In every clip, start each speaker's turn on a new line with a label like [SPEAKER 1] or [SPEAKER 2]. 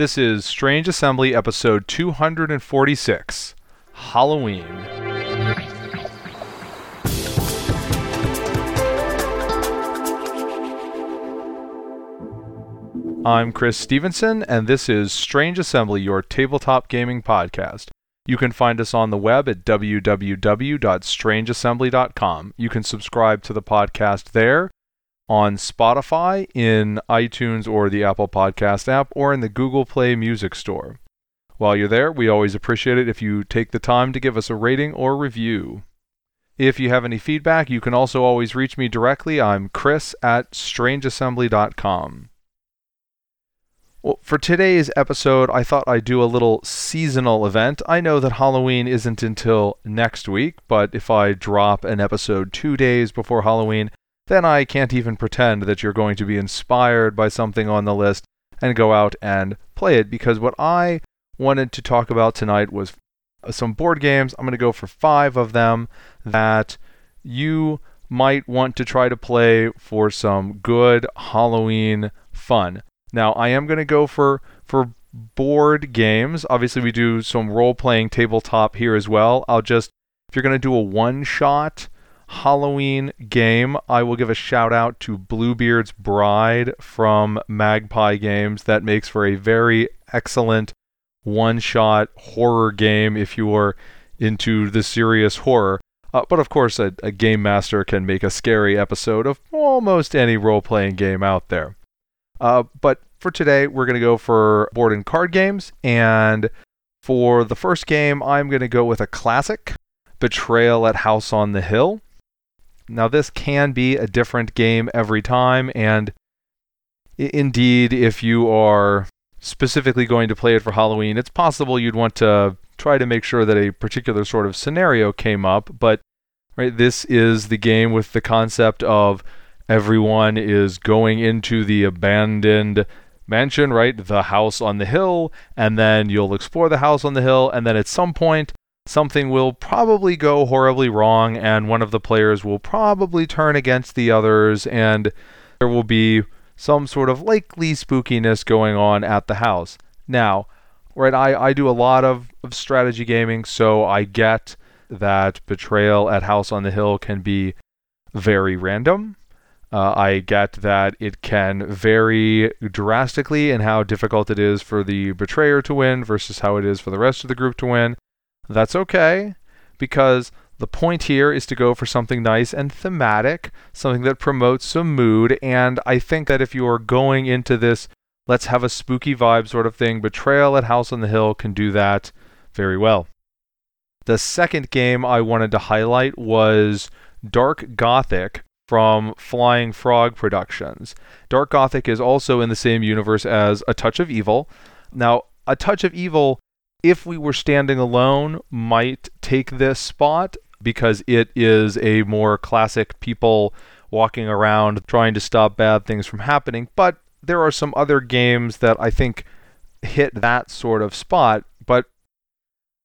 [SPEAKER 1] This is Strange Assembly episode 246 Halloween. I'm Chris Stevenson, and this is Strange Assembly, your tabletop gaming podcast. You can find us on the web at www.strangeassembly.com. You can subscribe to the podcast there on Spotify, in iTunes or the Apple Podcast app, or in the Google Play Music Store. While you're there, we always appreciate it if you take the time to give us a rating or review. If you have any feedback, you can also always reach me directly. I'm Chris at strangeassembly.com. Well, for today's episode, I thought I'd do a little seasonal event. I know that Halloween isn't until next week, but if I drop an episode two days before Halloween, then I can't even pretend that you're going to be inspired by something on the list and go out and play it because what I wanted to talk about tonight was some board games. I'm going to go for five of them that you might want to try to play for some good Halloween fun. Now, I am going to go for for board games. Obviously, we do some role playing tabletop here as well. I'll just if you're going to do a one shot Halloween game, I will give a shout out to Bluebeard's Bride from Magpie Games. That makes for a very excellent one shot horror game if you are into the serious horror. Uh, but of course, a, a game master can make a scary episode of almost any role playing game out there. Uh, but for today, we're going to go for board and card games. And for the first game, I'm going to go with a classic Betrayal at House on the Hill. Now, this can be a different game every time, and indeed, if you are specifically going to play it for Halloween, it's possible you'd want to try to make sure that a particular sort of scenario came up, but right, this is the game with the concept of everyone is going into the abandoned mansion, right? The house on the hill, and then you'll explore the house on the hill, and then at some point something will probably go horribly wrong, and one of the players will probably turn against the others, and there will be some sort of likely spookiness going on at the house. Now, right, I, I do a lot of, of strategy gaming, so I get that Betrayal at House on the Hill can be very random. Uh, I get that it can vary drastically in how difficult it is for the betrayer to win versus how it is for the rest of the group to win. That's okay, because the point here is to go for something nice and thematic, something that promotes some mood. And I think that if you are going into this, let's have a spooky vibe sort of thing, Betrayal at House on the Hill can do that very well. The second game I wanted to highlight was Dark Gothic from Flying Frog Productions. Dark Gothic is also in the same universe as A Touch of Evil. Now, A Touch of Evil, if we were standing alone, might take this spot because it is a more classic people walking around trying to stop bad things from happening. But there are some other games that I think hit that sort of spot. But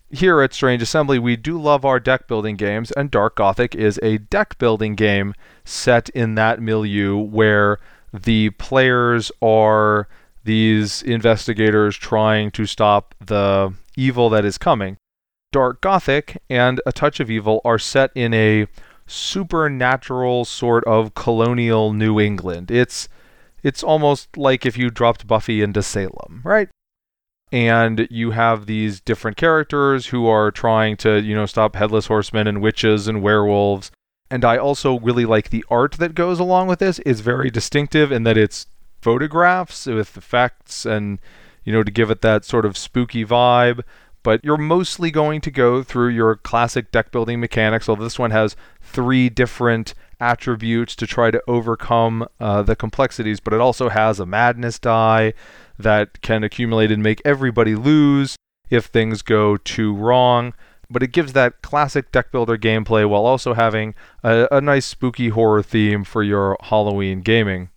[SPEAKER 1] here at Strange Assembly, we do love our deck building games, and Dark Gothic is a deck building game set in that milieu where the players are these investigators trying to stop the evil that is coming. Dark Gothic and A Touch of Evil are set in a supernatural sort of colonial New England. It's it's almost like if you dropped Buffy into Salem, right? And you have these different characters who are trying to, you know, stop headless horsemen and witches and werewolves. And I also really like the art that goes along with this. It's very distinctive in that it's photographs with effects and, you know, to give it that sort of spooky vibe but you're mostly going to go through your classic deck building mechanics. Although this one has three different attributes to try to overcome uh, the complexities, but it also has a madness die that can accumulate and make everybody lose if things go too wrong. But it gives that classic deck builder gameplay while also having a, a nice spooky horror theme for your Halloween gaming.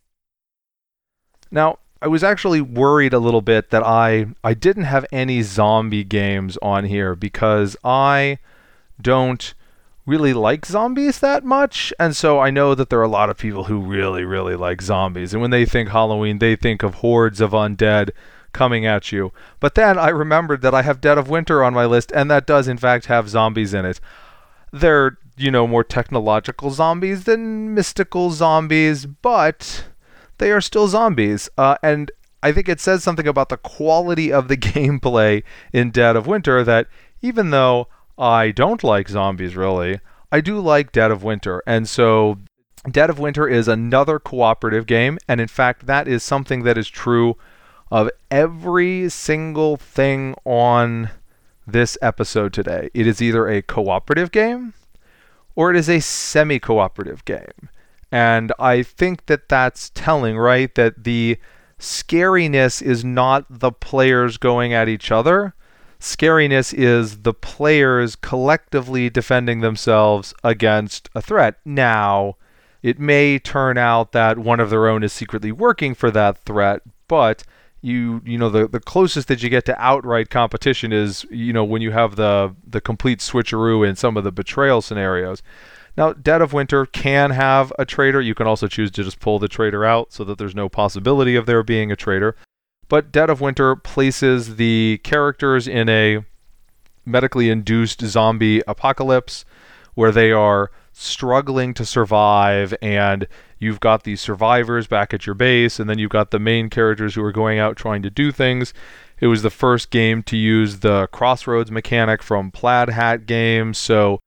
[SPEAKER 1] Now, I was actually worried a little bit that I I didn't have any zombie games on here because I don't really like zombies that much and so I know that there are a lot of people who really really like zombies and when they think Halloween they think of hordes of undead coming at you. But then I remembered that I have Dead of Winter on my list, and that does in fact have zombies in it. They're, you know, more technological zombies than mystical zombies, but they are still zombies. Uh, and I think it says something about the quality of the gameplay in Dead of Winter that even though I don't like zombies really, I do like Dead of Winter. And so Dead of Winter is another cooperative game, and in fact, that is something that is true of every single thing on this episode today. It is either a cooperative game or it is a semi cooperative game. And I think that that's telling, right? That the scariness is not the players going at each other. Scariness is the players collectively defending themselves against a threat. Now, it may turn out that one of their own is secretly working for that threat, but you you know the the closest that you get to outright competition is you know when you have the the complete switcheroo in some of the betrayal scenarios. Now, Dead of Winter can have a traitor. You can also choose to just pull the traitor out so that there's no possibility of there being a traitor. But Dead of Winter places the characters in a medically induced zombie apocalypse where they are struggling to survive and you've got these survivors back at your base and then you've got the main characters who are going out trying to do things. It was the first game to use the crossroads mechanic from Plaid Hat games, so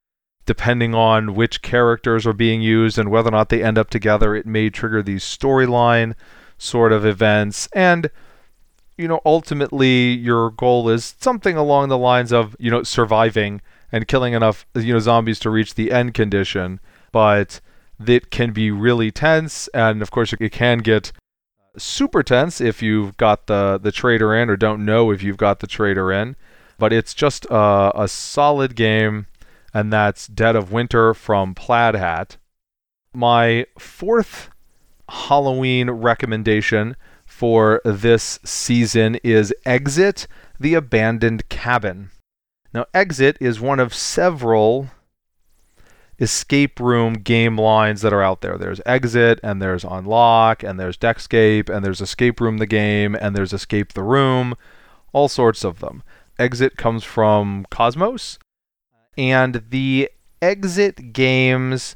[SPEAKER 1] depending on which characters are being used and whether or not they end up together, it may trigger these storyline sort of events. And, you know, ultimately your goal is something along the lines of, you know, surviving and killing enough, you know, zombies to reach the end condition. But it can be really tense, and of course, it can get super tense if you've got the, the traitor in or don't know if you've got the traitor in. But it's just a, a solid game and that's Dead of Winter from Plaid Hat. My fourth Halloween recommendation for this season is Exit the Abandoned Cabin. Now, Exit is one of several escape room game lines that are out there. There's Exit, and there's Unlock, and there's Deckscape, and there's Escape Room the game, and there's Escape the Room, all sorts of them. Exit comes from Kosmos, and the exit games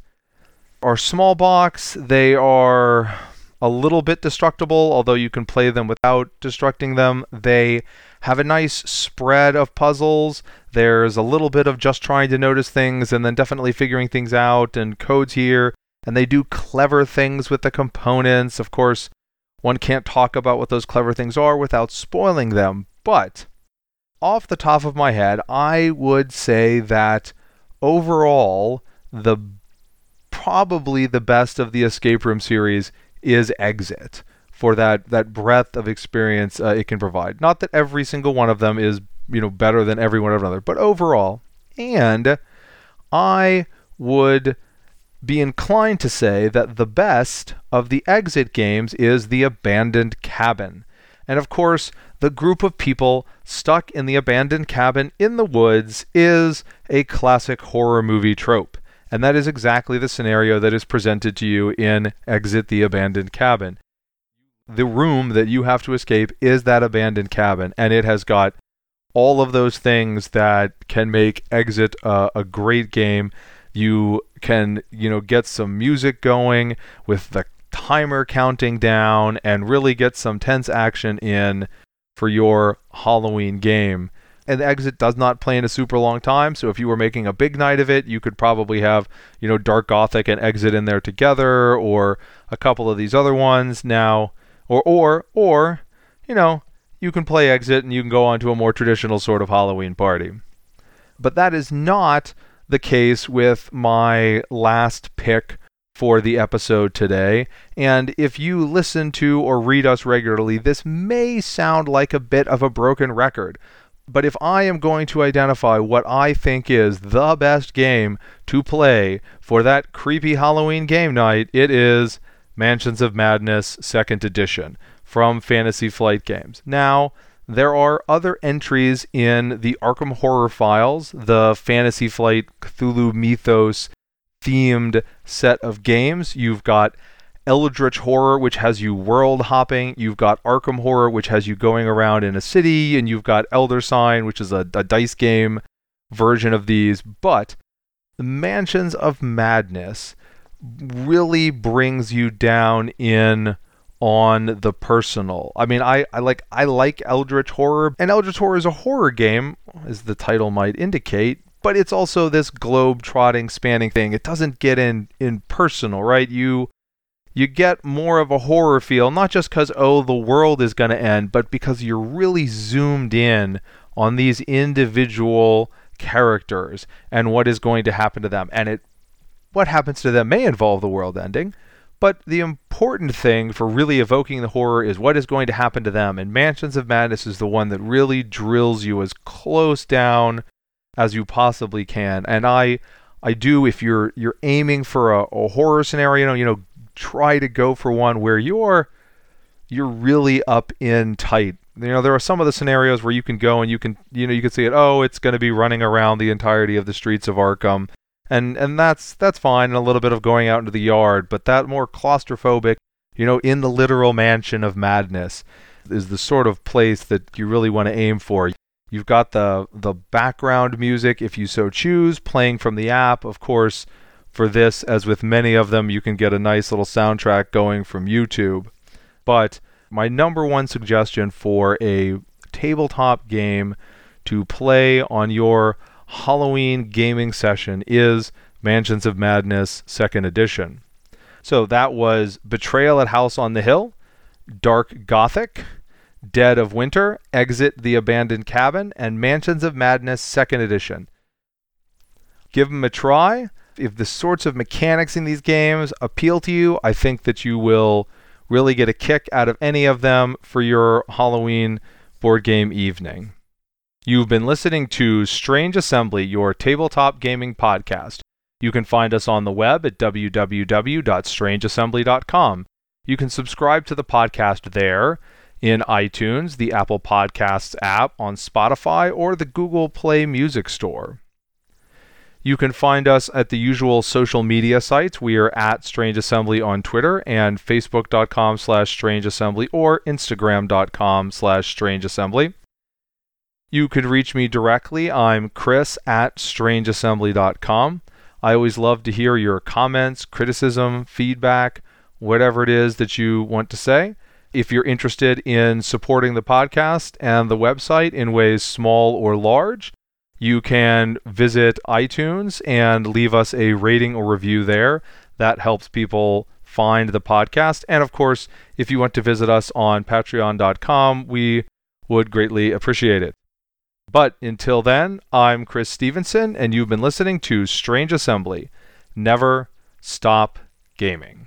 [SPEAKER 1] are small box. They are a little bit destructible, although you can play them without destructing them. They have a nice spread of puzzles. There's a little bit of just trying to notice things and then definitely figuring things out and codes here. And they do clever things with the components. Of course, one can't talk about what those clever things are without spoiling them, but off the top of my head, I would say that overall, the probably the best of the escape room series is Exit for that that breadth of experience uh, it can provide. Not that every single one of them is you know better than every one of another, but overall, and I would be inclined to say that the best of the exit games is the abandoned cabin. And of course, the group of people stuck in the abandoned cabin in the woods is a classic horror movie trope. And that is exactly the scenario that is presented to you in Exit the Abandoned Cabin. The room that you have to escape is that abandoned cabin, and it has got all of those things that can make Exit uh, a great game. You can, you know, get some music going with the timer counting down and really get some tense action in for your Halloween game. And the exit does not play in a super long time, so if you were making a big night of it, you could probably have, you know, Dark Gothic and Exit in there together, or a couple of these other ones. Now, or or or, you know, you can play Exit and you can go on to a more traditional sort of Halloween party. But that is not the case with my last pick for the episode today. And if you listen to or read us regularly, this may sound like a bit of a broken record. But if I am going to identify what I think is the best game to play for that creepy Halloween game night, it is Mansions of Madness 2nd Edition from Fantasy Flight Games. Now, there are other entries in the Arkham Horror Files, the Fantasy Flight Cthulhu Mythos themed set of games. You've got Eldritch Horror, which has you world hopping. You've got Arkham Horror, which has you going around in a city. And you've got Elder Sign, which is a, a dice game version of these. But the Mansions of Madness really brings you down in on the personal. I mean, I, I like I like Eldritch Horror, and Eldritch Horror is a horror game, as the title might indicate, but it's also this globe trotting spanning thing. It doesn't get in in personal, right? You you get more of a horror feel, not just because oh the world is going to end, but because you're really zoomed in on these individual characters and what is going to happen to them, and it what happens to them may involve the world ending but the important thing for really evoking the horror is what is going to happen to them. And Mansions of Madness is the one that really drills you as close down as you possibly can. And I I do if you're you're aiming for a, a horror scenario, you know, try to go for one where you're you're really up in tight. You know, there are some of the scenarios where you can go and you can you know, you can see it, oh, it's gonna be running around the entirety of the streets of Arkham and and that's that's fine and a little bit of going out into the yard but that more claustrophobic you know in the literal mansion of madness is the sort of place that you really want to aim for you've got the the background music if you so choose playing from the app of course for this as with many of them you can get a nice little soundtrack going from YouTube but my number one suggestion for a tabletop game to play on your Halloween gaming session is Mansions of Madness 2nd Edition. So that was Betrayal at House on the Hill, Dark Gothic, Dead of Winter, Exit the Abandoned Cabin, and Mansions of Madness 2nd Edition. Give them a try. If the sorts of mechanics in these games appeal to you, I think that you will really get a kick out of any of them for your Halloween board game evening. You've been listening to Strange Assembly, your tabletop gaming podcast. You can find us on the web at www.strangeassembly.com. You can subscribe to the podcast there in iTunes, the Apple Podcasts app, on Spotify, or the Google Play Music Store. You can find us at the usual social media sites. We are at Strange Assembly on Twitter and Facebook.com slash Strange Assembly or Instagram.com slash Strange Assembly. You could reach me directly. I'm Chris at strangeassembly.com. I always love to hear your comments, criticism, feedback, whatever it is that you want to say. If you're interested in supporting the podcast and the website in ways small or large, you can visit iTunes and leave us a rating or review there. That helps people find the podcast. And of course, if you want to visit us on patreon.com, we would greatly appreciate it. But until then, I'm Chris Stevenson, and you've been listening to Strange Assembly. Never stop gaming.